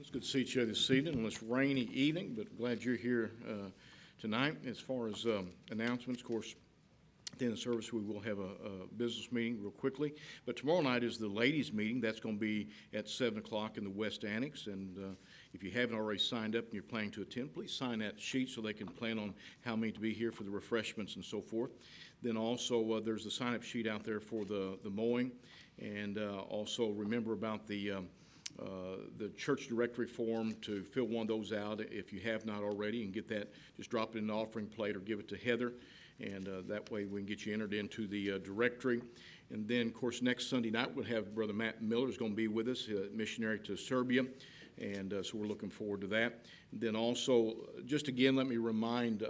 It's good to see you this evening on this rainy evening, but glad you're here uh, tonight. As far as um, announcements, of course, at the end of service, we will have a, a business meeting real quickly. But tomorrow night is the ladies' meeting. That's going to be at seven o'clock in the West Annex. And uh, if you haven't already signed up and you're planning to attend, please sign that sheet so they can plan on how many to be here for the refreshments and so forth. Then also, uh, there's a sign-up sheet out there for the, the mowing. And uh, also remember about the, um, uh, the church directory form to fill one of those out if you have not already and get that, just drop it in the offering plate or give it to Heather. And uh, that way we can get you entered into the uh, directory. And then, of course, next Sunday night we'll have Brother Matt Miller is going to be with us, uh, missionary to Serbia. And uh, so we're looking forward to that. And then also, just again, let me remind,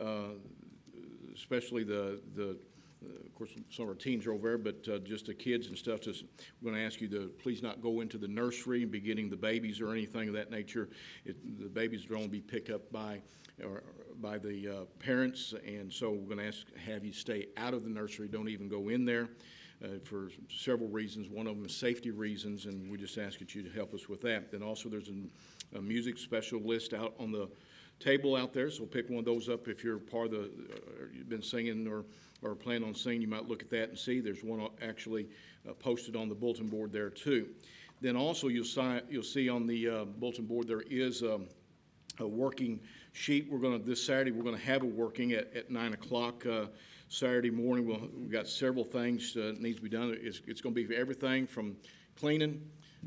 especially the, the uh, Of course, some of our teens are over there, but uh, just the kids and stuff, just, we're going to ask you to please not go into the nursery and be getting the babies or anything of that nature. It- The babies will only be picked up by, or by the uh, parents, and so we're going to ask, have you stay out of the nursery, don't even go in there uh, for several reasons. One of them is safety reasons, and we just ask that you to help us with that. Then also, there's a- a music special list out on the table out there, so pick one of those up if you're part of the, or you've been singing or, or plan on singing, you might look at that and see, there's one actually uh, posted on the bulletin board there too. Then also, you'll si, you'll see on the uh, bulletin board, there is, um, a working sheet. We're gonna, this Saturday, we're gonna have a working at, at nine o'clock, uh, Saturday morning. We'll, we've got several things, uh, needs to be done. It's, it's gonna be for everything from cleaning,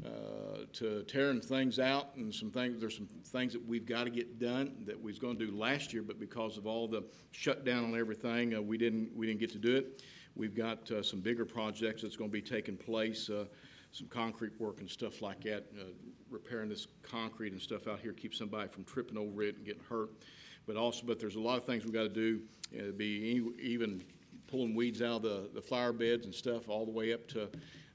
uh, to tearing things out and some things, there's some things that we've gotta get done that we was gonna do last year, but because of all the shutdown and everything, uh, we didn't, we didn't get to do it. We've got, uh, some bigger projects that's gonna be taking place, uh, some concrete work and stuff like that, uh, repairing this concrete and stuff out here, keep somebody from tripping over it and getting hurt. But also, but there's a lot of things we've gotta do, uh, be even pulling weeds out of the, the flower beds and stuff, all the way up to,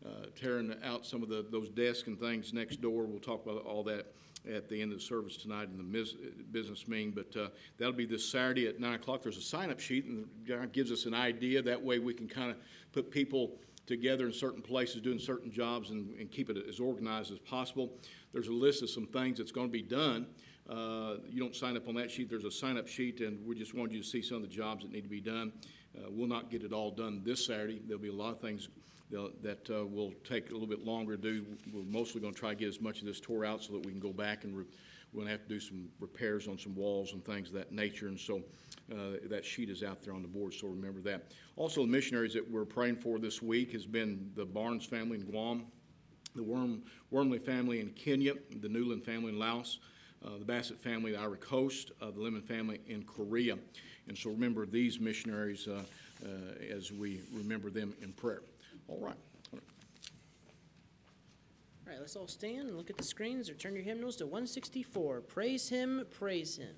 uh, tearing out some of the, those desks and things next door. We'll talk about all that at the end of the service tonight in the mis- business meeting, but, uh, that'll be this Saturday at nine o'clock. There's a sign-up sheet and it gives us an idea. That way we can kind of put people together in certain places, doing certain jobs, and, and keep it as organized as possible. There's a list of some things that's gonna be done. Uh, you don't sign up on that sheet, there's a sign-up sheet, and we just wanted you to see some of the jobs that need to be done. Uh, we'll not get it all done this Saturday. There'll be a lot of things that, uh, will take a little bit longer to do. We're mostly gonna try to get as much of this tore out so that we can go back and re- we're gonna have to do some repairs on some walls and things of that nature, and so, uh, that sheet is out there on the board, so remember that. Also, the missionaries that we're praying for this week has been the Barnes family in Guam, the Worm, Wormley family in Kenya, the Newland family in Laos, uh, the Bassett family, in the Ivory Coast, uh, the Lemon family in Korea. And so remember these missionaries uh, uh, as we remember them in prayer. All right. All right, let's all stand and look at the screens or turn your hymnals to 164. Praise Him, praise Him.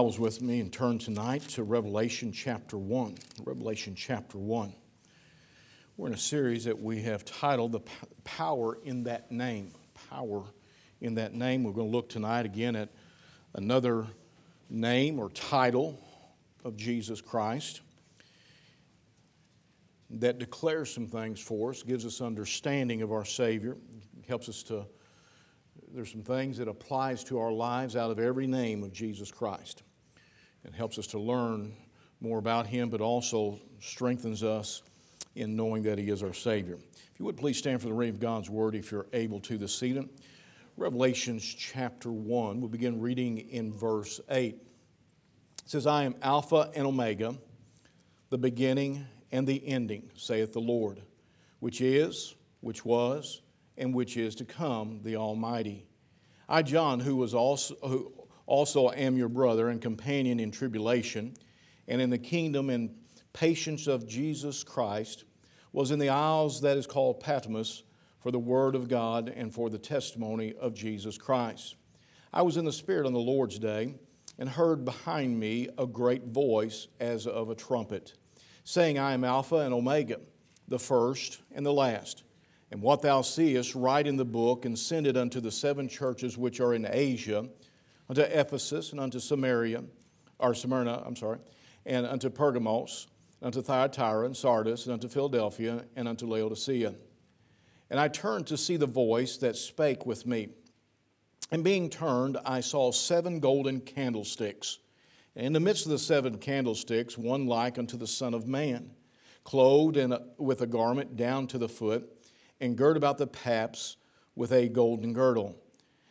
Bibles with me and turn tonight to Revelation chapter 1. Revelation chapter 1. We're in a series that we have titled The Power in That Name. Power in That Name. We're going to look tonight again at another name or title of Jesus Christ that declares some things for us, gives us understanding of our Savior, helps us to there's some things that applies to our lives out of every name of Jesus Christ and helps us to learn more about him but also strengthens us in knowing that he is our savior. If you would please stand for the reading of god's word if you're able to this evening. Revelations chapter 1 we'll begin reading in verse 8 it says i am alpha and omega the beginning and the ending saith the lord which is which was and which is to come, the Almighty. I, John, who was also, who also I am your brother and companion in tribulation, and in the kingdom and patience of Jesus Christ, was in the isles that is called Patmos for the word of God and for the testimony of Jesus Christ. I was in the Spirit on the Lord's day and heard behind me a great voice as of a trumpet, saying, I am Alpha and Omega, the first and the last. And what thou seest, write in the book and send it unto the seven churches which are in Asia, unto Ephesus and unto Samaria, or Smyrna, I'm sorry, and unto Pergamos, and unto Thyatira and Sardis, and unto Philadelphia, and unto Laodicea. And I turned to see the voice that spake with me. And being turned, I saw seven golden candlesticks. And in the midst of the seven candlesticks, one like unto the Son of Man, clothed in a, with a garment down to the foot and girt about the paps with a golden girdle.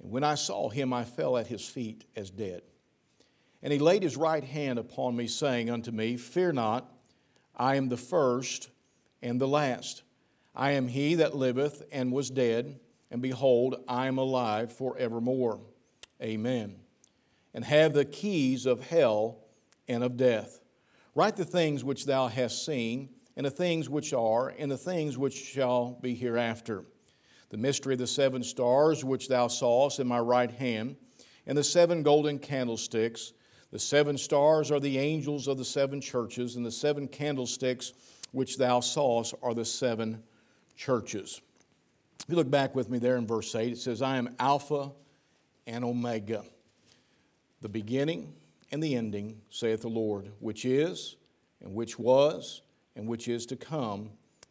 And when I saw him, I fell at his feet as dead. And he laid his right hand upon me, saying unto me, Fear not, I am the first and the last. I am he that liveth and was dead, and behold, I am alive forevermore. Amen. And have the keys of hell and of death. Write the things which thou hast seen and the things which are, and the things which shall be hereafter. The mystery of the seven stars which thou sawest in my right hand, and the seven golden candlesticks. The seven stars are the angels of the seven churches, and the seven candlesticks which thou sawest are the seven churches. If you look back with me there in verse 8, it says, I am Alpha and Omega, the beginning and the ending, saith the Lord, which is, and which was, and which is to come,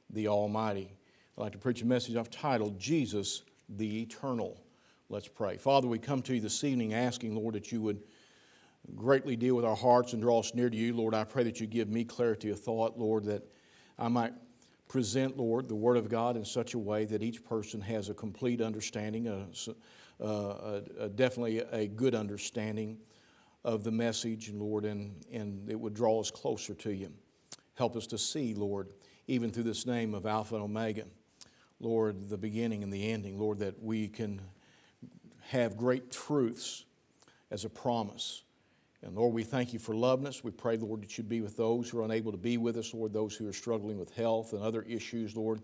the Almighty. I'd like to preach a message I've titled Jesus the Eternal. Let's pray. Father, we come to you this evening asking, Lord, that you would greatly deal with our hearts and draw us near to you. Lord, I pray that you give me clarity of thought, Lord, that I might present, Lord, the Word of God in such a way that each person has a complete understanding, a, uh, a, a definitely a good understanding of the message, Lord, and, and it would draw us closer to you. Help us to see, Lord, even through this name of Alpha and Omega, Lord, the beginning and the ending, Lord, that we can have great truths as a promise. And Lord, we thank you for loving us. We pray, Lord, that you be with those who are unable to be with us, Lord, those who are struggling with health and other issues, Lord.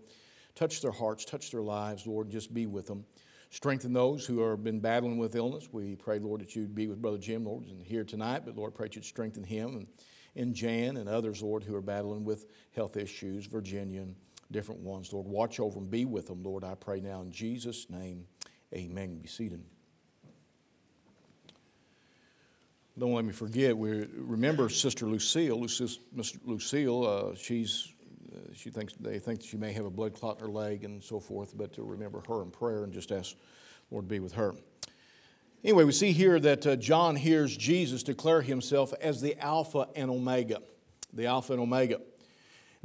Touch their hearts, touch their lives, Lord, just be with them. Strengthen those who have been battling with illness. We pray, Lord, that you'd be with Brother Jim, Lord, and here tonight, but Lord, pray that you'd strengthen him and in Jan and others, Lord, who are battling with health issues, Virginia and different ones. Lord, watch over them, be with them, Lord, I pray now in Jesus' name. Amen. Be seated. Don't let me forget, we remember Sister Lucille. Lucille, Lucille uh, she's, uh, she thinks, they think she may have a blood clot in her leg and so forth, but to remember her in prayer and just ask Lord be with her. Anyway, we see here that uh, John hears Jesus declare himself as the Alpha and Omega. The Alpha and Omega.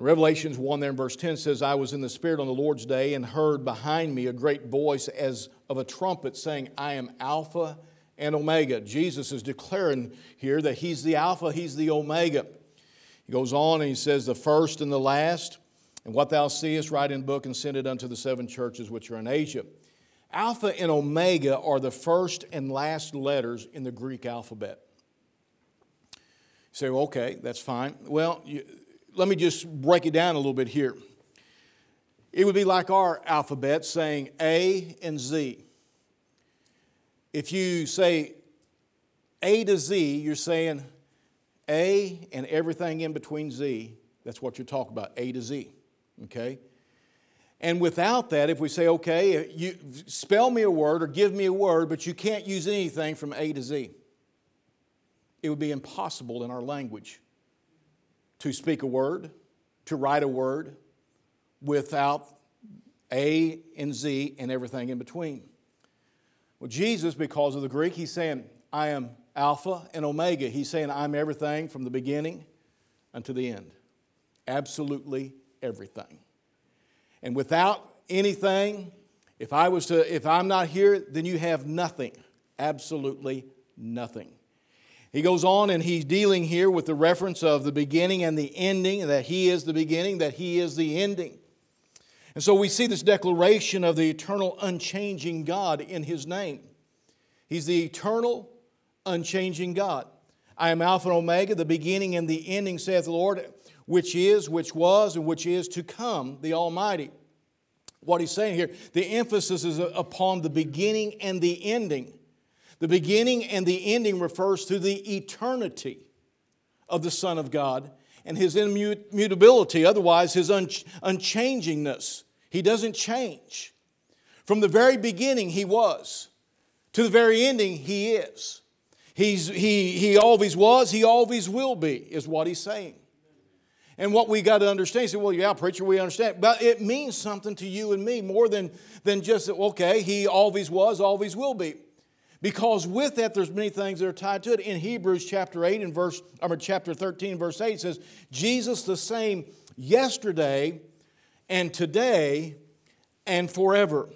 Revelations 1 there in verse 10 says, I was in the Spirit on the Lord's day and heard behind me a great voice as of a trumpet saying, I am Alpha and Omega. Jesus is declaring here that He's the Alpha, He's the Omega. He goes on and He says, The first and the last, and what thou seest, write in book and send it unto the seven churches which are in Asia. Alpha and Omega are the first and last letters in the Greek alphabet. You say, well, okay, that's fine. Well, you, let me just break it down a little bit here. It would be like our alphabet saying A and Z. If you say A to Z, you're saying A and everything in between Z. That's what you're talking about, A to Z. Okay? And without that, if we say, okay, you spell me a word or give me a word, but you can't use anything from A to Z, it would be impossible in our language to speak a word, to write a word without A and Z and everything in between. Well, Jesus, because of the Greek, he's saying, I am Alpha and Omega. He's saying, I'm everything from the beginning unto the end. Absolutely everything. And without anything, if I was to, if I'm not here, then you have nothing. Absolutely nothing. He goes on and he's dealing here with the reference of the beginning and the ending, that he is the beginning, that he is the ending. And so we see this declaration of the eternal, unchanging God in his name. He's the eternal, unchanging God. I am Alpha and Omega, the beginning and the ending, saith the Lord, which is, which was, and which is to come, the Almighty. What he's saying here, the emphasis is upon the beginning and the ending. The beginning and the ending refers to the eternity of the Son of God and his immutability, otherwise, his unchangingness. He doesn't change. From the very beginning, he was. To the very ending, he is. He's, he, he always was, he always will be, is what he's saying. And what we got to understand, say, well, yeah, preacher, we understand. But it means something to you and me more than, than just, okay, he always was, always will be. Because with that, there's many things that are tied to it. In Hebrews chapter 8 and verse, I mean, chapter 13, verse 8 says, Jesus the same yesterday and today and forever.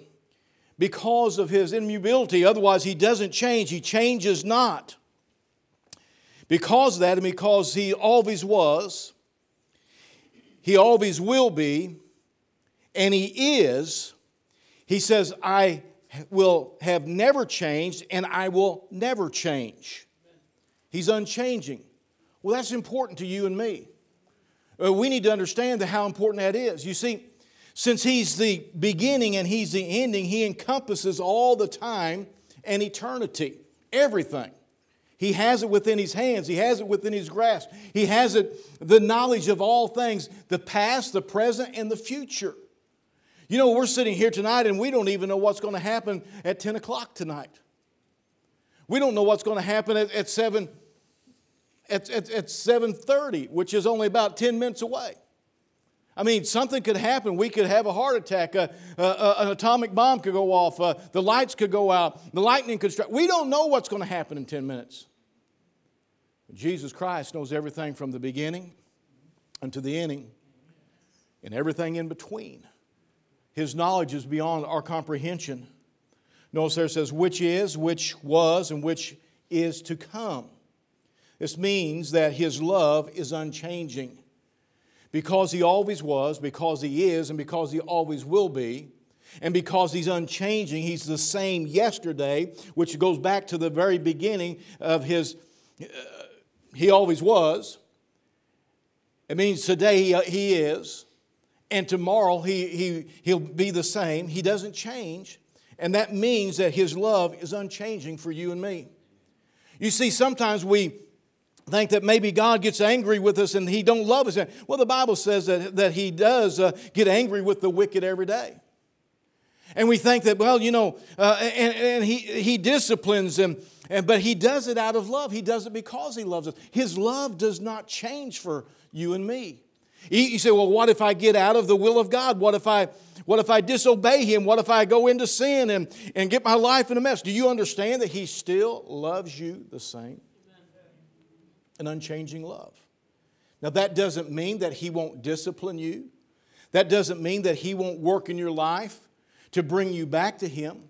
Because of his immutability, otherwise he doesn't change, he changes not. Because of that, and because he always was, he always will be, and he is, he says, I will have never changed and I will never change. He's unchanging. Well, that's important to you and me. Uh, we need to understand how important that is. You see, since He's the beginning and He's the ending, He encompasses all the time and eternity, everything. He has it within His hands, He has it within His grasp, He has it, the knowledge of all things, the past, the present, and the future. You know, we're sitting here tonight and we don't even know what's going to happen at 10 o'clock tonight. We don't know what's going to happen at, at 7 at, at, at 7.30, which is only about 10 minutes away. I mean, something could happen. We could have a heart attack. Uh, uh, uh, an atomic bomb could go off. Uh, the lights could go out. The lightning could strike. We don't know what's going to happen in 10 minutes. Jesus Christ knows everything from the beginning unto the ending and everything in between. His knowledge is beyond our comprehension. Notice there says, which is, which was, and which is to come. This means that His love is unchanging. Because He always was, because He is, and because He always will be, and because He's unchanging, He's the same yesterday, which goes back to the very beginning of His, uh, He always was. It means today He, he is, and tomorrow he, he, he'll be the same. He doesn't change. And that means that his love is unchanging for you and me. You see, sometimes we think that maybe God gets angry with us and he don't love us. Well, the Bible says that, that he does uh, get angry with the wicked every day. And we think that, well, you know, uh, and, and he, he disciplines them, and, but he does it out of love. He does it because he loves us. His love does not change for you and me. You say, well, what if I get out of the will of God? What if I, what if I disobey Him? What if I go into sin and, and get my life in a mess? Do you understand that He still loves you the same? An unchanging love. Now, that doesn't mean that He won't discipline you. That doesn't mean that He won't work in your life to bring you back to Him.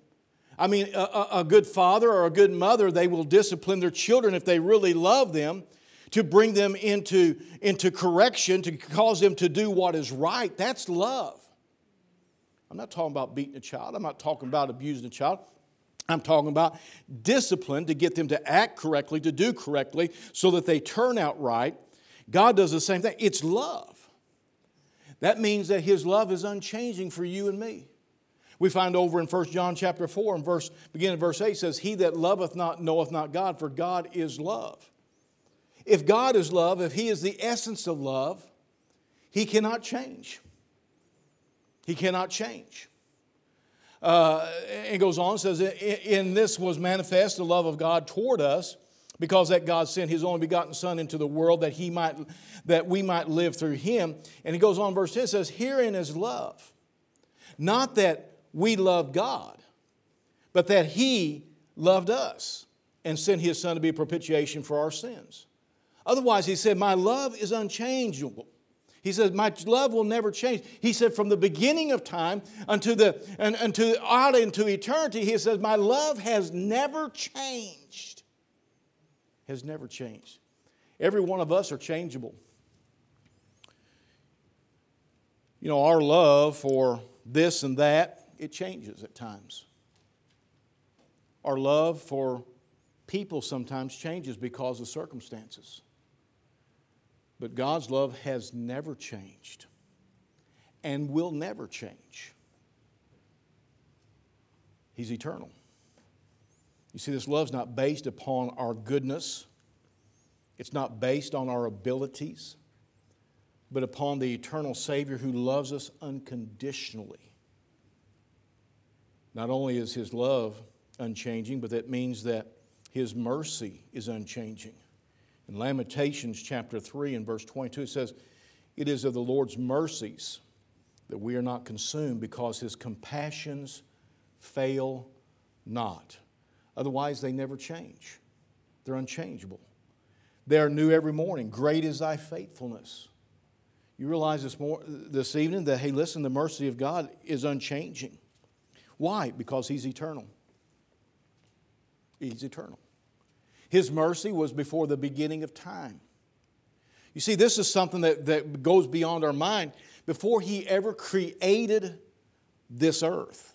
I mean, a, a, a good father or a good mother, they will discipline their children if they really love them to bring them into, into correction, to cause them to do what is right. That's love. I'm not talking about beating a child, I'm not talking about abusing a child. I'm talking about discipline to get them to act correctly, to do correctly, so that they turn out right. God does the same thing. It's love. That means that His love is unchanging for you and me. We find over in 1 John chapter 4 and verse beginning verse 8 says, He that loveth not knoweth not God, for God is love. If God is love, if He is the essence of love, He cannot change. He cannot change. Uh, it goes on, says, In this was manifest the love of God toward us, because that God sent his only begotten Son into the world that he might that we might live through him. And it goes on, verse 10 says, Herein is love. Not that we love God, but that he loved us and sent his son to be a propitiation for our sins. Otherwise, he said, My love is unchangeable. He says, My love will never change. He said, From the beginning of time unto the and, unto out into eternity, he says, My love has never changed. Has never changed. Every one of us are changeable. You know, our love for this and that, it changes at times. Our love for people sometimes changes because of circumstances. But God's love has never changed and will never change. He's eternal. You see, this love's not based upon our goodness, it's not based on our abilities, but upon the eternal Savior who loves us unconditionally. Not only is His love unchanging, but that means that His mercy is unchanging. In Lamentations chapter 3 and verse 22, it says, It is of the Lord's mercies that we are not consumed because his compassions fail not. Otherwise, they never change, they're unchangeable. They are new every morning. Great is thy faithfulness. You realize this, more, this evening that, hey, listen, the mercy of God is unchanging. Why? Because He's eternal. He's eternal. His mercy was before the beginning of time. You see, this is something that, that goes beyond our mind. Before He ever created this earth,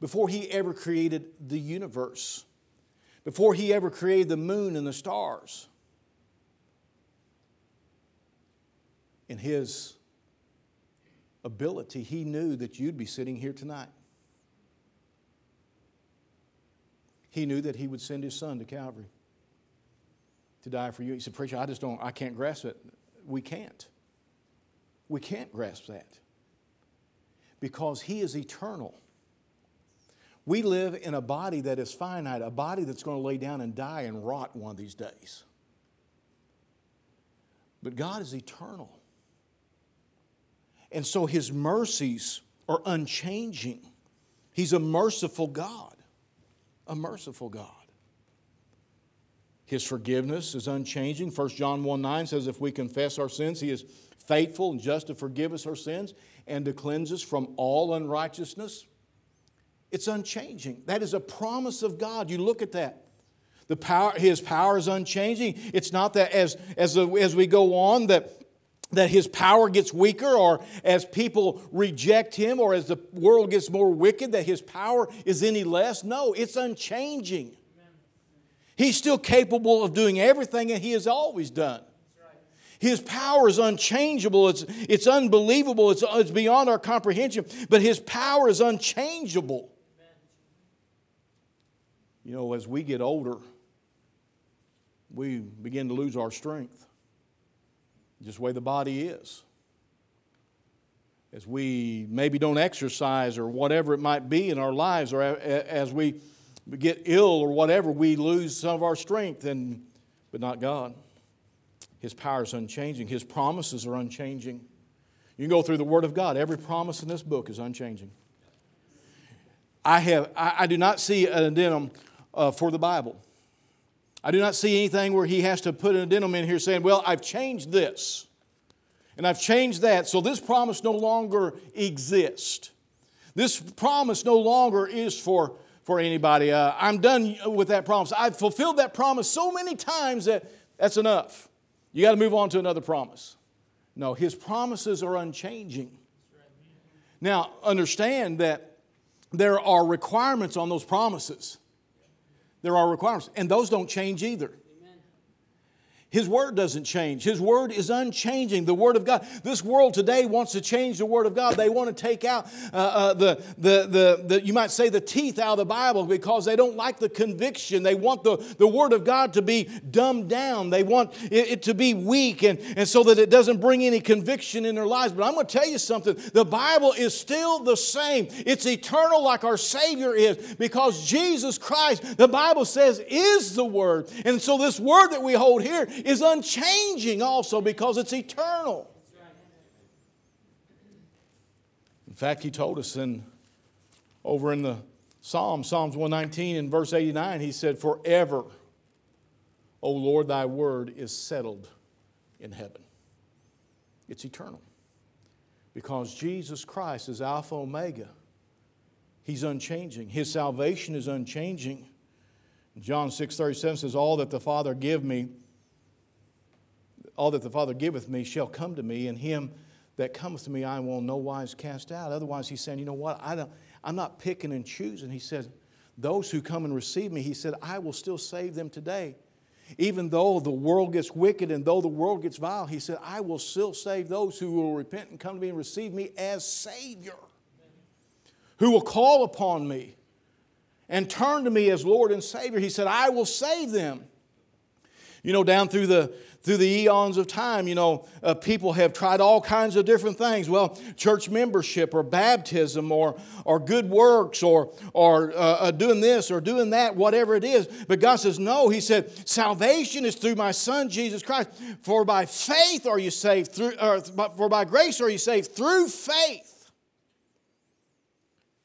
before He ever created the universe, before He ever created the moon and the stars, in His ability, He knew that you'd be sitting here tonight. He knew that He would send His Son to Calvary to die for you. He said, Preacher, I just don't, I can't grasp it. We can't. We can't grasp that because He is eternal. We live in a body that is finite, a body that's going to lay down and die and rot one of these days. But God is eternal. And so His mercies are unchanging. He's a merciful God, a merciful God. His forgiveness is unchanging. 1 John 1 9 says, If we confess our sins, He is faithful and just to forgive us our sins and to cleanse us from all unrighteousness. It's unchanging. That is a promise of God. You look at that. The power, his power is unchanging. It's not that as, as, uh, as we go on that, that his power gets weaker or as people reject him or as the world gets more wicked that his power is any less. No, it's unchanging. He's still capable of doing everything that He has always done. His power is unchangeable. It's, it's unbelievable. It's, it's beyond our comprehension. But His power is unchangeable. You know, as we get older, we begin to lose our strength. Just the way the body is. As we maybe don't exercise or whatever it might be in our lives, or as we get ill or whatever, we lose some of our strength, and, but not God. His power is unchanging, His promises are unchanging. You can go through the Word of God, every promise in this book is unchanging. I, have, I, I do not see an addendum uh, for the Bible. I do not see anything where he has to put an addendum in here saying, Well, I've changed this and I've changed that, so this promise no longer exists. This promise no longer is for for anybody. Uh, I'm done with that promise. I've fulfilled that promise so many times that that's enough. You got to move on to another promise. No, his promises are unchanging. Now, understand that there are requirements on those promises. There are requirements, and those don't change either. His word doesn't change. His word is unchanging. The word of God. This world today wants to change the word of God. They want to take out uh, uh, the, the, the, the, you might say, the teeth out of the Bible because they don't like the conviction. They want the, the word of God to be dumbed down. They want it, it to be weak and, and so that it doesn't bring any conviction in their lives. But I'm going to tell you something. The Bible is still the same. It's eternal like our Savior is because Jesus Christ, the Bible says, is the word. And so this word that we hold here is unchanging also because it's eternal. In fact, he told us in over in the Psalm, Psalms 119 and verse 89, he said, Forever, O Lord, thy word is settled in heaven. It's eternal. Because Jesus Christ is Alpha Omega. He's unchanging. His salvation is unchanging. John 6 37 says, All that the Father give me all that the Father giveth me shall come to me, and him that cometh to me I will no wise cast out. Otherwise, he's saying, you know what? I don't, I'm not picking and choosing. He said, those who come and receive me, he said, I will still save them today. Even though the world gets wicked and though the world gets vile, he said, I will still save those who will repent and come to me and receive me as Savior, who will call upon me and turn to me as Lord and Savior. He said, I will save them. You know, down through the through the eons of time, you know, uh, people have tried all kinds of different things. Well, church membership or baptism or, or good works or, or uh, uh, doing this or doing that, whatever it is. But God says, no. He said, salvation is through my Son, Jesus Christ. For by faith are you saved, through, or, for by grace are you saved through faith.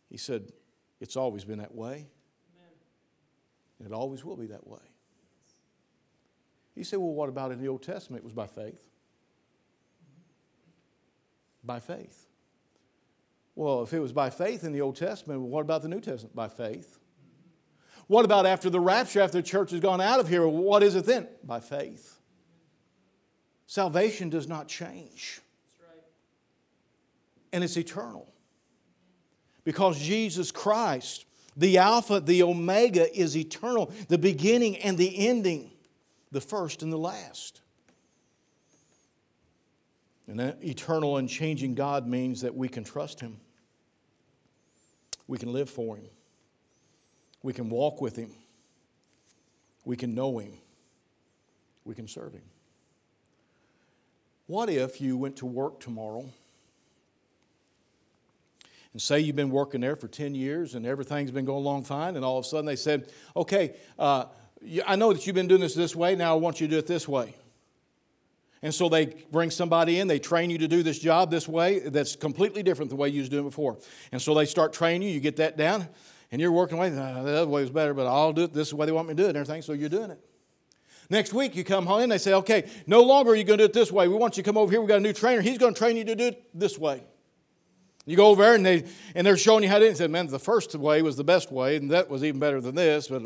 He said, it's always been that way. And it always will be that way. He said, Well, what about in the Old Testament? It was by faith. By faith. Well, if it was by faith in the Old Testament, what about the New Testament? By faith. What about after the rapture, after the church has gone out of here? What is it then? By faith. Salvation does not change. And it's eternal. Because Jesus Christ, the Alpha, the Omega, is eternal, the beginning and the ending the first and the last. And that eternal, unchanging God means that we can trust Him. We can live for Him. We can walk with Him. We can know Him. We can serve Him. What if you went to work tomorrow and say you've been working there for 10 years and everything's been going along fine, and all of a sudden they said, okay, uh, I know that you've been doing this this way, now I want you to do it this way. And so they bring somebody in, they train you to do this job this way that's completely different than the way you was doing before. And so they start training you, you get that down, and you're working away, uh, the other way was better, but I'll do it this way they want me to do it and everything, so you're doing it. Next week you come home and they say, okay, no longer are you going to do it this way. We want you to come over here, we got a new trainer, he's going to train you to do it this way. You go over there and, they, and they're showing you how to do it. And say, man, the first way was the best way, and that was even better than this, but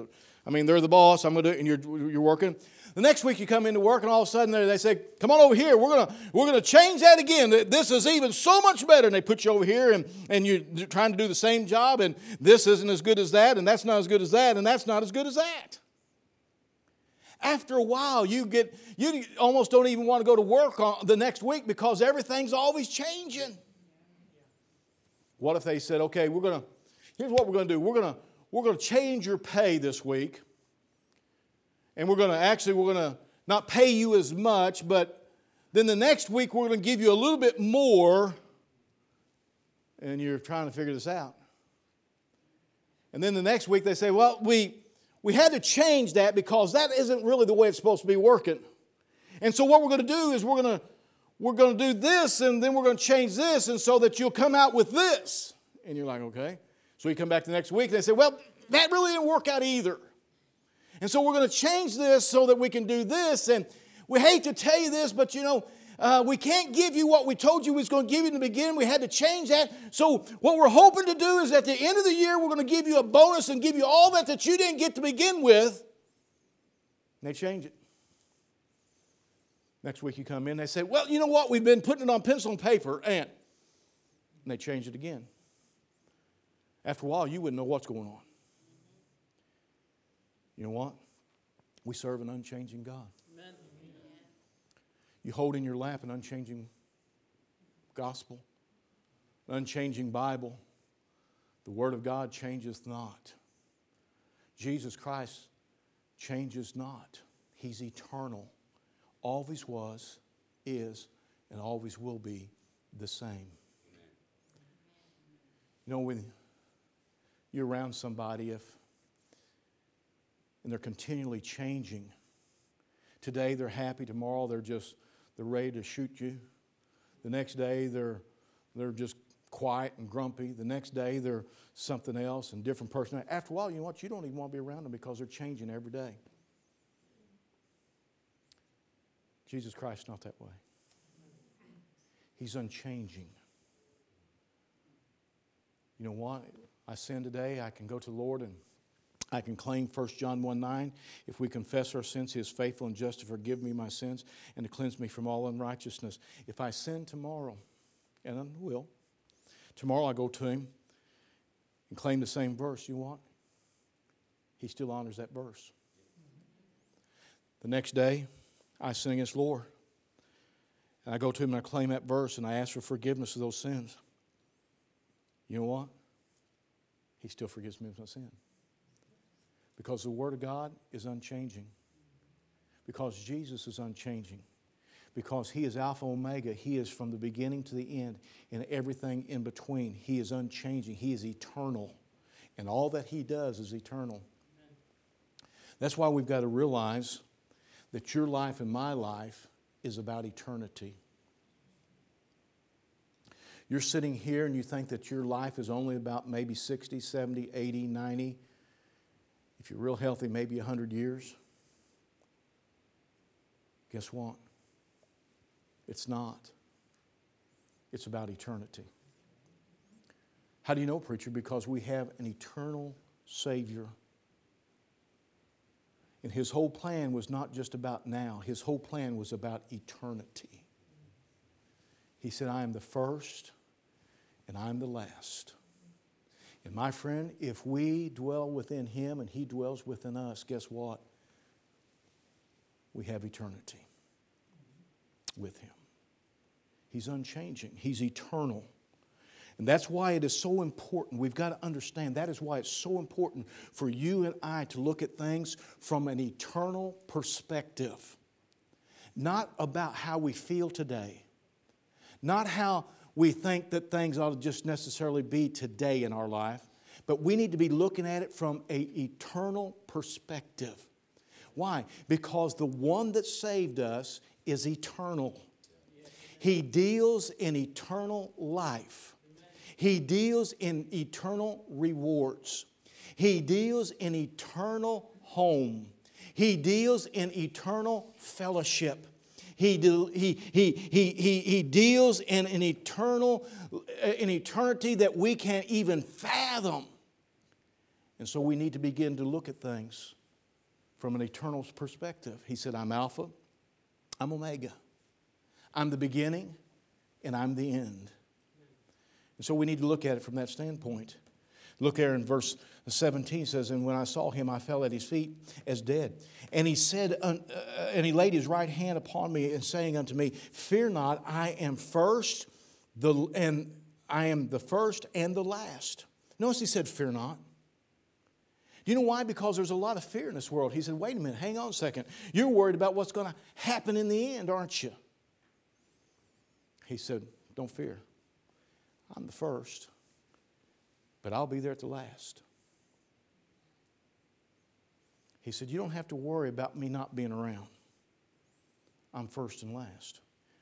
I mean, they're the boss. I'm going to do it, and you're, you're working. The next week you come into work, and all of a sudden they say, "Come on over here. We're going to we're to change that again. This is even so much better." And they put you over here, and and you're trying to do the same job, and this isn't as good as that, and that's not as good as that, and that's not as good as that. After a while, you get you almost don't even want to go to work on the next week because everything's always changing. What if they said, "Okay, we're to here's what we're to do. We're to we're going to change your pay this week. And we're going to actually, we're going to not pay you as much, but then the next week we're going to give you a little bit more. And you're trying to figure this out. And then the next week they say, well, we, we had to change that because that isn't really the way it's supposed to be working. And so what we're going to do is we're going to we're going to do this and then we're going to change this and so that you'll come out with this. And you're like, okay. So you come back the next week and they say, well, that really didn't work out either. And so we're going to change this so that we can do this. And we hate to tell you this, but you know, uh, we can't give you what we told you we was going to give you in the beginning. We had to change that. So what we're hoping to do is at the end of the year, we're going to give you a bonus and give you all that that you didn't get to begin with. And they change it. Next week you come in, they say, well, you know what? We've been putting it on pencil and paper, and, and they change it again. After a while, you wouldn't know what's going on. You know what? We serve an unchanging God. Amen. You hold in your lap an unchanging gospel, an unchanging Bible. The Word of God changeth not. Jesus Christ changes not. He's eternal. Always was, is, and always will be the same. You know, when you're around somebody, if and they're continually changing. Today they're happy, tomorrow they're just they're ready to shoot you. The next day they're they're just quiet and grumpy. The next day they're something else and different person. After a while, you know what? You don't even want to be around them because they're changing every day. Jesus Christ's not that way. He's unchanging. You know what? I sin today, I can go to the Lord and I can claim 1 John 1 9. If we confess our sins, He is faithful and just to forgive me my sins and to cleanse me from all unrighteousness. If I sin tomorrow, and I will, tomorrow I go to Him and claim the same verse, you want? He still honors that verse. The next day, I sin against Lord. And I go to Him and I claim that verse and I ask for forgiveness of those sins. You know what? He still forgives me of my sin. Because the Word of God is unchanging. Because Jesus is unchanging. Because He is Alpha Omega. He is from the beginning to the end and everything in between. He is unchanging. He is eternal. And all that He does is eternal. That's why we've got to realize that your life and my life is about eternity. You're sitting here and you think that your life is only about maybe 60, 70, 80, 90, if you're real healthy, maybe 100 years. Guess what? It's not. It's about eternity. How do you know, preacher? Because we have an eternal Savior. And his whole plan was not just about now, his whole plan was about eternity. He said, I am the first and I'm the last. And my friend, if we dwell within Him and He dwells within us, guess what? We have eternity with Him. He's unchanging, He's eternal. And that's why it is so important. We've got to understand that is why it's so important for you and I to look at things from an eternal perspective. Not about how we feel today, not how we think that things ought to just necessarily be today in our life, but we need to be looking at it from an eternal perspective. Why? Because the one that saved us is eternal. He deals in eternal life. He deals in eternal rewards. He deals in eternal home. He deals in eternal fellowship. He, he, he, he, he, deals in an eternal, uh, an eternity that we can't even fathom. And so we need to begin to look at things from an eternal perspective. He said, I'm Alpha, I'm Omega. I'm the beginning, and I'm the end. And so we need to look at it from that standpoint. Look there in verse 17 says, And when I saw him, I fell at his feet as dead. And he said, uh, and he laid his right hand upon me and saying unto me, Fear not, I am first, the, and I am the first and the last. Notice he said, Fear not. You know why? Because there's a lot of fear in this world. He said, Wait a minute, hang on a second. You're worried about what's going to happen in the end, aren't you? He said, Don't fear. I'm the first but I'll be there at the last. He said, You don't have to worry about me not being around. I'm first and last.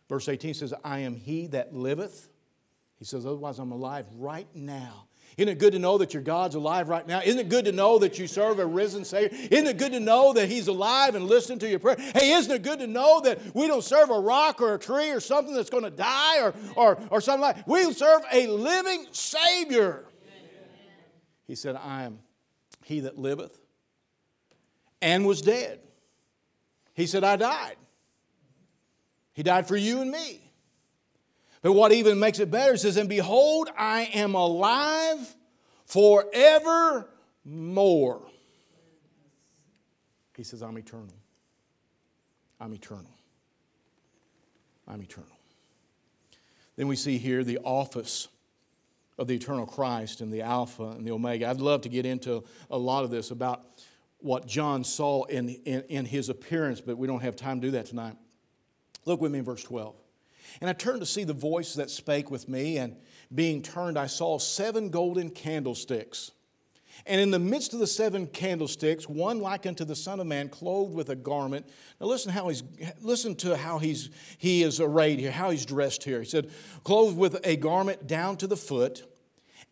Verse 18 says, I am he that liveth. He says, Otherwise, I'm alive right now. Isn't it good to know that your God's alive right now? Isn't it good to know that you serve a risen Savior? Isn't it good to know that He's alive and listening to your prayer? Hey, isn't it good to know that we don't serve a rock or a tree or something that's going to die or, or, or something like We serve a living Savior. He said, I am He that liveth and was dead. He said, I died. He died for you and me. But what even makes it better says, And behold, I am alive forevermore. He says, I'm eternal. I'm eternal. I'm eternal. Then we see here the office of the eternal Christ and the Alpha and the Omega. I'd love to get into a lot of this about what John saw in, in, in his appearance, but we don't have time to do that tonight. Look with me in verse 12. And I turned to see the voice that spake with me, and being turned, I saw seven golden candlesticks. And in the midst of the seven candlesticks, one like unto the Son of Man, clothed with a garment. Now listen how he's listen to how he's he is arrayed here, how he's dressed here. He said, clothed with a garment down to the foot,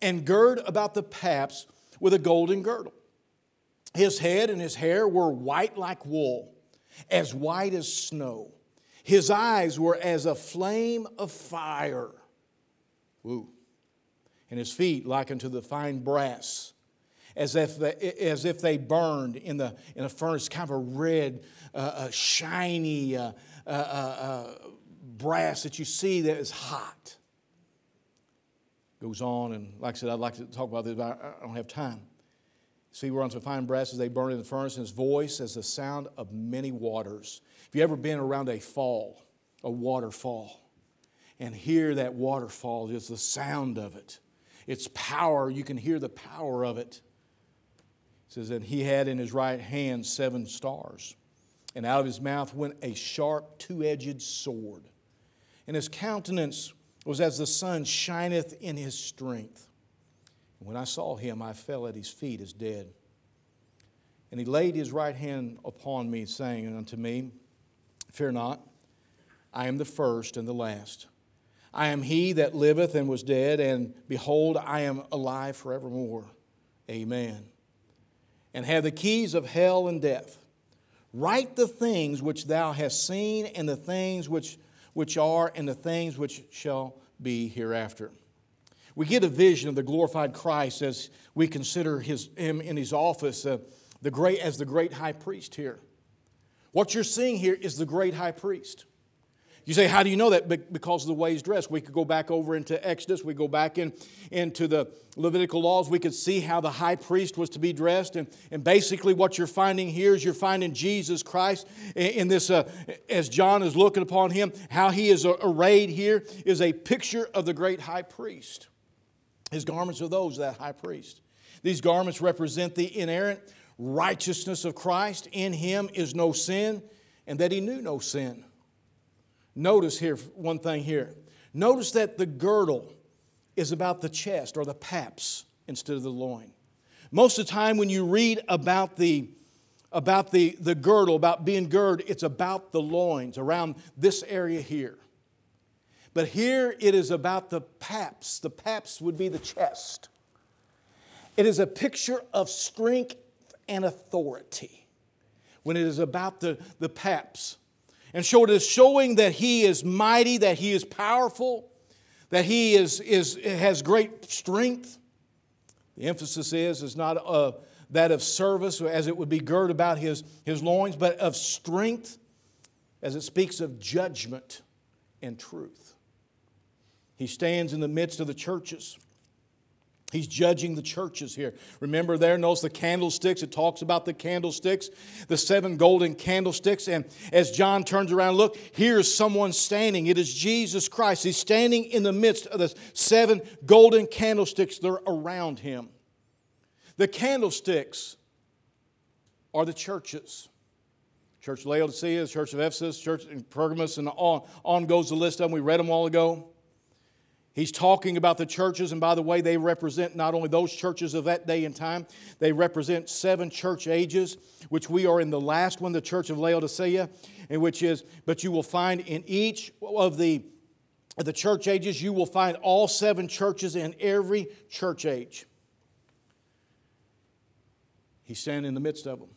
and gird about the paps with a golden girdle. His head and his hair were white like wool, as white as snow his eyes were as a flame of fire. Woo. And his feet like unto the fine brass, as if they, as if they burned in, the, in a furnace, kind of a red, uh, uh, shiny uh, uh, uh, uh brass that you see that is hot. Goes on, and like I said, I'd like to talk about this, but I don't have time. See, we're on some fine brass as they burn in the furnace, and his voice as the sound of many waters. If you ever been around a fall, a waterfall, and hear that waterfall, just the sound of it, its power, you can hear the power of it. Says, that he had in his right hand seven stars, and out of his mouth went a sharp two edged sword. And his countenance was as the sun shineth in his strength. And when I saw him, I fell at his feet as dead. And he laid his right hand upon me, saying unto me, Fear not, I am the first and the last. I am he that liveth and was dead, and behold, I am alive forevermore. Amen. And have the keys of hell and death. Write the things which thou hast seen, and the things which, which are, and the things which shall be hereafter. We get a vision of the glorified Christ as we consider his, him in his office uh, the great, as the great high priest here. What you're seeing here is the great high priest. You say, how do you know that? Because of the way he's dressed. We could go back over into Exodus, we go back in, into the Levitical laws, we could see how the high priest was to be dressed. And, and basically, what you're finding here is you're finding Jesus Christ in this, uh, as John is looking upon him, how he is arrayed here is a picture of the great high priest. His garments are those of that high priest. These garments represent the inerrant righteousness of Christ. In him is no sin, and that he knew no sin. Notice here one thing here. Notice that the girdle is about the chest or the paps instead of the loin. Most of the time when you read about the about the, the girdle, about being girded, it's about the loins, around this area here. But here it is about the paps. The paps would be the chest. It is a picture of strength and authority when it is about the, the paps. And so it is showing that he is mighty, that he is powerful, that he is, is, has great strength. The emphasis is, is not uh, that of service, as it would be girt about his, his loins, but of strength, as it speaks of judgment and truth. He stands in the midst of the churches. He's judging the churches here. Remember there, notice the candlesticks. It talks about the candlesticks, the seven golden candlesticks. And as John turns around, look, here's someone standing. It is Jesus Christ. He's standing in the midst of the seven golden candlesticks that are around him. The candlesticks are the churches. Church of Laodicea, Church of Ephesus, Church in Pergamos, and on, on goes the list of them. We read them all ago. He's talking about the churches, and by the way, they represent not only those churches of that day and time, they represent seven church ages, which we are in the last one, the church of Laodicea, and which is, but you will find in each of the at the church ages, you will find all seven churches in every church age. He's standing in the midst of them.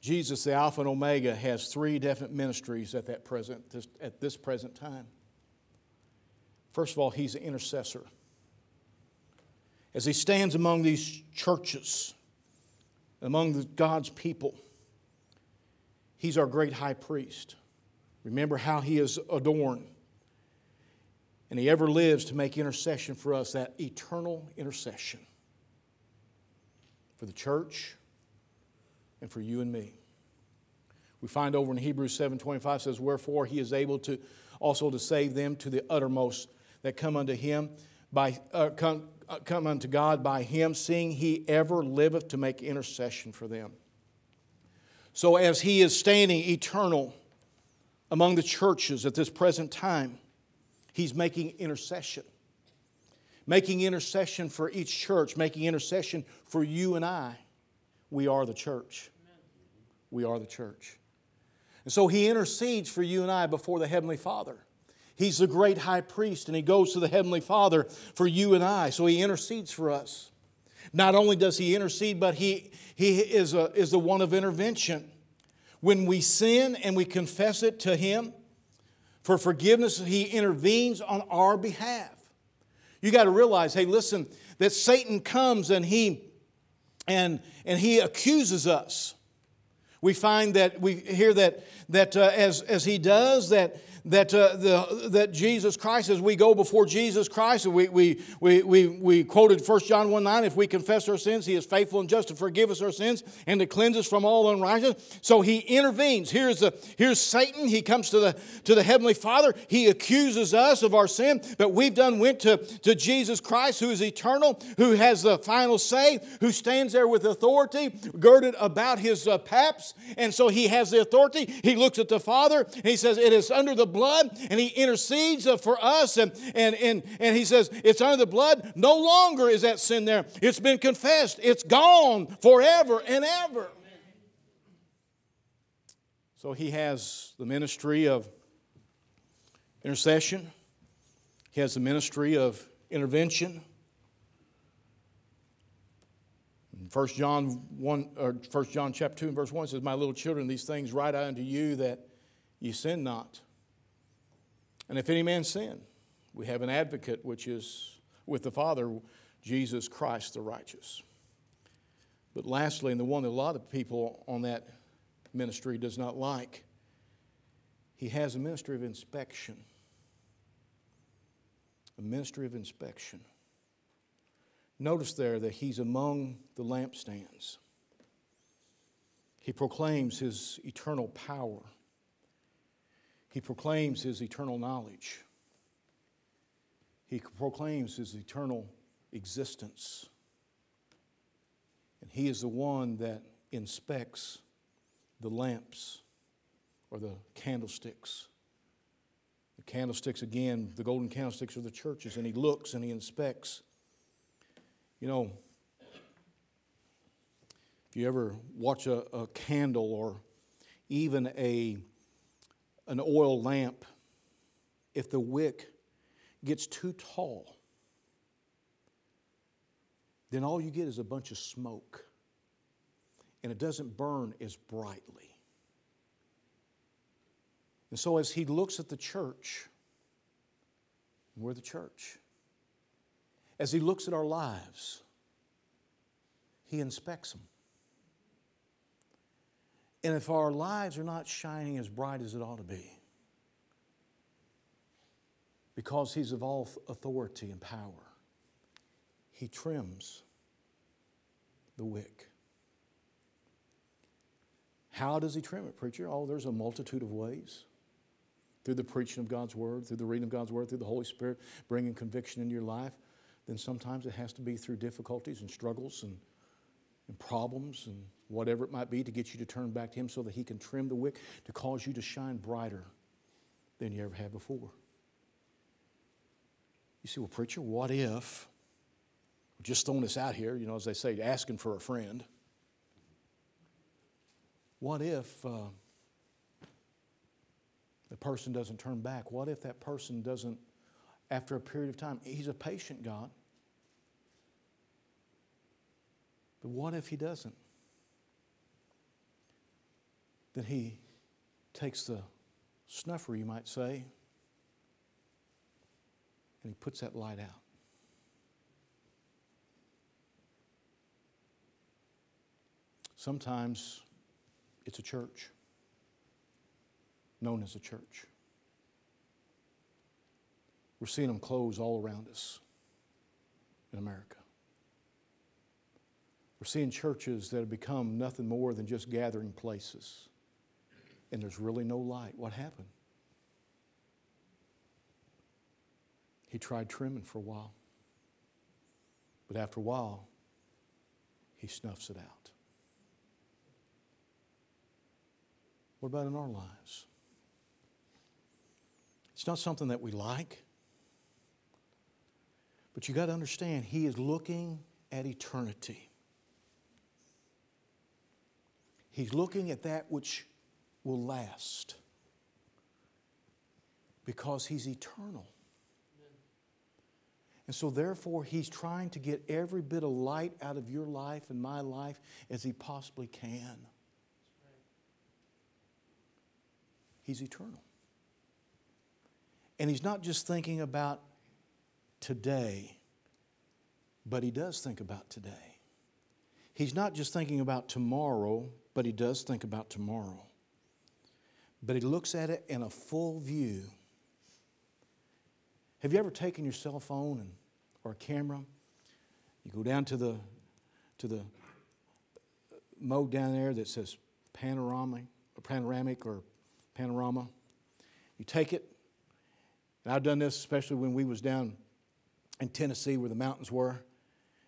Jesus, the Alpha and Omega, has three definite ministries at, that present, at this present time. First of all, he's an intercessor. As he stands among these churches, among God's people, he's our great high priest. Remember how he is adorned. And he ever lives to make intercession for us, that eternal intercession for the church and for you and me. We find over in Hebrews 7:25 says, Wherefore he is able to also to save them to the uttermost that come unto him by uh, come, uh, come unto God by him, seeing he ever liveth to make intercession for them. So as he is standing eternal among the churches at this present time, he's making intercession. Making intercession for each church, making intercession for you and I. We are the church. We are the church. And so he intercedes for you and I before the Heavenly Father. He's the great high priest, and he goes to the Heavenly Father for you and I. So he intercedes for us. Not only does he intercede, but he, he is, a, is the one of intervention. When we sin and we confess it to him for forgiveness, he intervenes on our behalf. You got to realize, hey, listen, that Satan comes and he and, and he accuses us. We find that we hear that, that uh, as, as he does, that, that, uh, the, that Jesus Christ, as we go before Jesus Christ, we, we, we, we, we quoted 1 John 1 9, if we confess our sins, he is faithful and just to forgive us our sins and to cleanse us from all unrighteousness. So he intervenes. Here's, the, here's Satan. He comes to the, to the Heavenly Father. He accuses us of our sin, but we've done went to, to Jesus Christ, who is eternal, who has the final say, who stands there with authority, girded about his uh, paps. And so he has the authority. He looks at the Father and he says, It is under the blood, and he intercedes uh, for us. And, and, and, and he says, It's under the blood. No longer is that sin there. It's been confessed, it's gone forever and ever. So he has the ministry of intercession, he has the ministry of intervention. In 1 John 1 or 1 John chapter 2 and verse 1 says, My little children, these things write I unto you that ye sin not. And if any man sin, we have an advocate which is with the Father, Jesus Christ the righteous. But lastly, and the one that a lot of people on that ministry does not like, he has a ministry of inspection. A ministry of inspection. Notice there that he's among the lampstands. He proclaims his eternal power. He proclaims his eternal knowledge. He proclaims his eternal existence. And he is the one that inspects the lamps or the candlesticks. The candlesticks, again, the golden candlesticks are the churches, and he looks and he inspects. You know, if you ever watch a, a candle or even a, an oil lamp, if the wick gets too tall, then all you get is a bunch of smoke and it doesn't burn as brightly. And so, as he looks at the church, we're the church, as he looks at our lives, he inspects them. And if our lives are not shining as bright as it ought to be, because he's of all authority and power, he trims the wick. How does he trim it, preacher? Oh, there's a multitude of ways. Through the preaching of God's word, through the reading of God's word, through the Holy Spirit bringing conviction into your life. Then sometimes it has to be through difficulties and struggles and, and problems and whatever it might be to get you to turn back to Him so that He can trim the wick to cause you to shine brighter than you ever had before. You say, well, preacher, what if, just throwing this out here, you know, as they say, asking for a friend. What if uh, the person doesn't turn back? What if that person doesn't, after a period of time, He's a patient God. But what if He doesn't? Then He takes the snuffer, you might say, and He puts that light out. Sometimes it's a church, known as a church. We're seeing them close all around us in America. We're seeing churches that have become nothing more than just gathering places, and there's really no light. What happened? He tried trimming for a while, but after a while, he snuffs it out. What about in our lives? It's not something that we like. But you got to understand, He is looking at eternity. He's looking at that which will last because He's eternal. And so, therefore, He's trying to get every bit of light out of your life and my life as He possibly can. He's eternal. And He's not just thinking about today, but He does think about today. He's not just thinking about tomorrow, but He does think about tomorrow. But He looks at it in a full view. Have you ever taken your cell phone and, or a camera? You go down to the, to the mode down there that says panoramic, panoramic or panorama. You take it, and I've done this especially when we was down in Tennessee where the mountains were.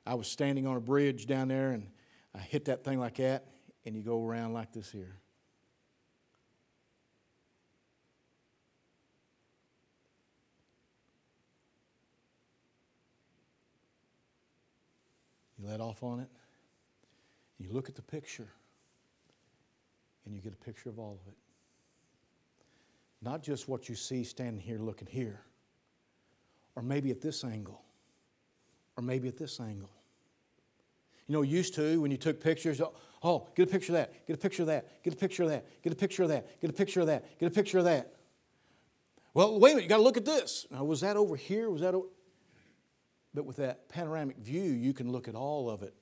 I was standing on a bridge down there, and I hit that thing like that, and you go around like this here. You let off on it, you look at the picture, and you get a picture of all of it. Not just what you see standing here looking here, or maybe at this angle, or maybe at this angle. You know, used to when you took pictures, oh, oh, get a picture of that, get a picture of that, get a picture of that, get a picture of that, get a picture of that, get a picture of that. Well, wait a minute, you got to look at this. Now, was that over here? Was that over? But with that panoramic view, you can look at all of it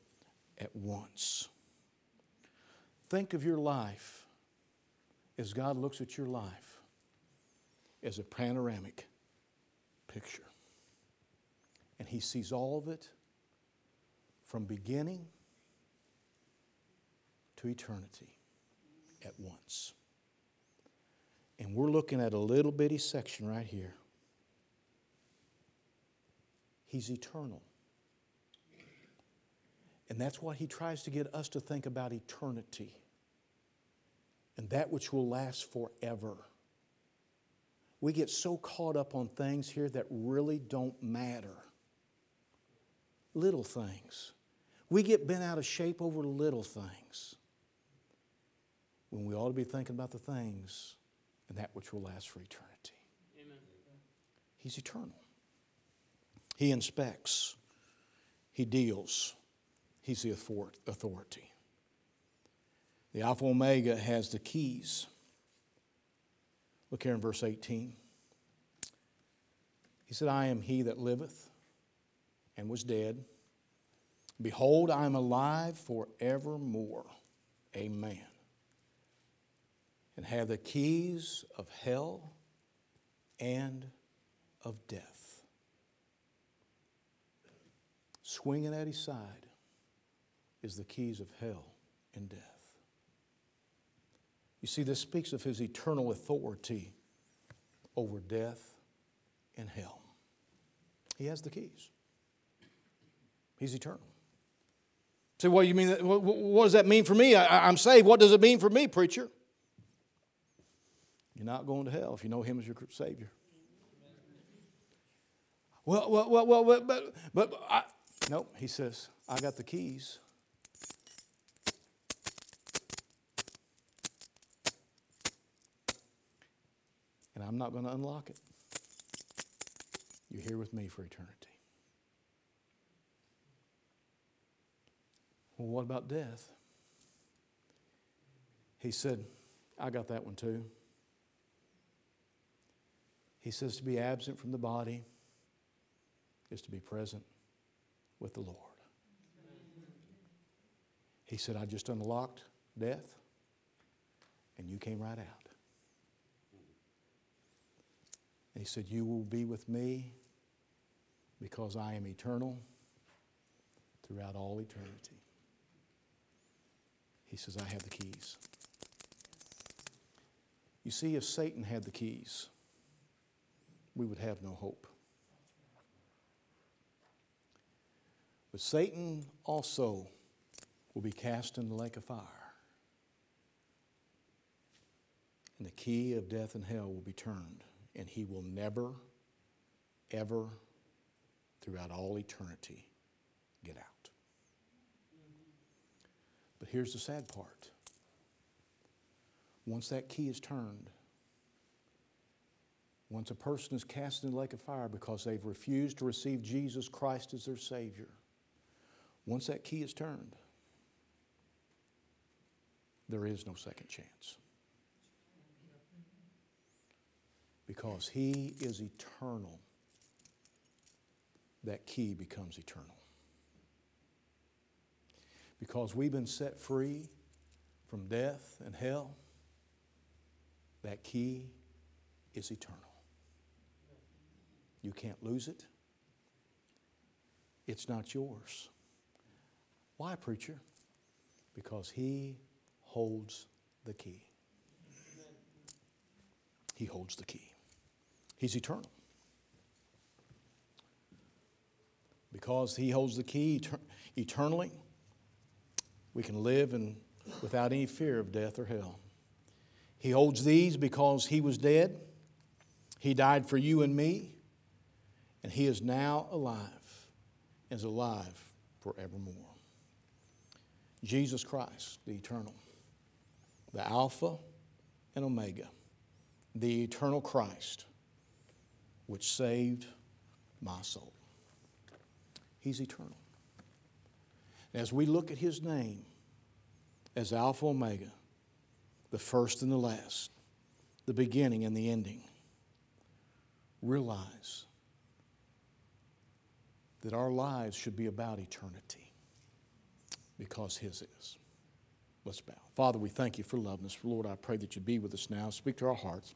at once. Think of your life as God looks at your life as a panoramic picture. And He sees all of it from beginning to eternity at once. And we're looking at a little bitty section right here. He's eternal. And that's what he tries to get us to think about eternity and that which will last forever. We get so caught up on things here that really don't matter. Little things. We get bent out of shape over little things when we ought to be thinking about the things and that which will last for eternity. Amen. He's eternal. He inspects, He deals, He's the authority. The Alpha Omega has the keys. Look here in verse 18. He said, I am he that liveth and was dead. Behold, I am alive forevermore. Amen. And have the keys of hell and of death. Swinging at his side is the keys of hell and death. You see, this speaks of his eternal authority over death and hell. He has the keys. He's eternal. Say, well, you mean, what does that mean for me? I, am saved. What does it mean for me, preacher? You're not going to hell if you know him as your Savior. Well, well, well, well, but, but, but I, nope, he says, I got the keys. And I'm not going to unlock it. You're here with me for eternity. Well, what about death? He said, I got that one too. He says to be absent from the body is to be present with the Lord. He said, I just unlocked death, and you came right out. He said, You will be with me because I am eternal throughout all eternity. He says, I have the keys. You see, if Satan had the keys, we would have no hope. But Satan also will be cast in the lake of fire. And the key of death and hell will be turned, and he will never, ever, throughout all eternity, get out. But here's the sad part. Once that key is turned, once a person is cast in the lake of fire because they've refused to receive Jesus Christ as their Savior, once that key is turned, there is no second chance. Because He is eternal, that key becomes eternal. Because we've been set free from death and hell, that key is eternal. You can't lose it. It's not yours. Why, preacher? Because he holds the key. He holds the key. He's eternal. Because he holds the key eter- eternally, we can live in, without any fear of death or hell. He holds these because he was dead. He died for you and me, and he is now alive, and is alive forevermore. Jesus Christ, the eternal, the Alpha and Omega, the eternal Christ, which saved my soul. He's eternal. As we look at his name as Alpha Omega, the first and the last, the beginning and the ending, realize that our lives should be about eternity because His is. Let's bow. Father, we thank you for loving us. Lord, I pray that you be with us now. Speak to our hearts.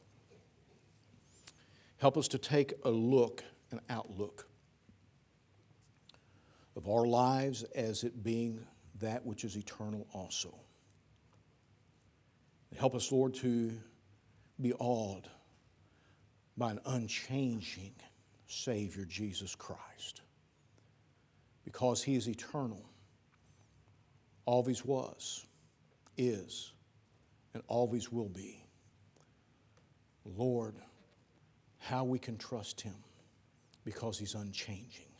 Help us to take a look, an outlook of our lives as it being that which is eternal also. Help us, Lord, to be awed by an unchanging Savior, Jesus Christ. Because He is eternal, always was, is, and always will be. Lord, how we can trust Him because He's unchanging.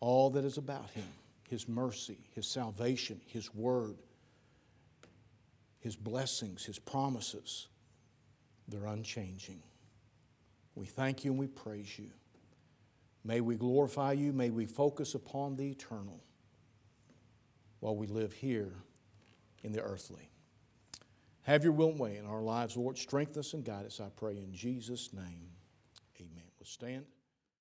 All that is about Him, His mercy, His salvation, His word, His blessings, His promises, they're unchanging. We thank you and we praise you. May we glorify you. May we focus upon the eternal while we live here in the earthly. Have your will and way in our lives, Lord. Strengthen us and guide us, I pray, in Jesus' name. Amen. Let's stand.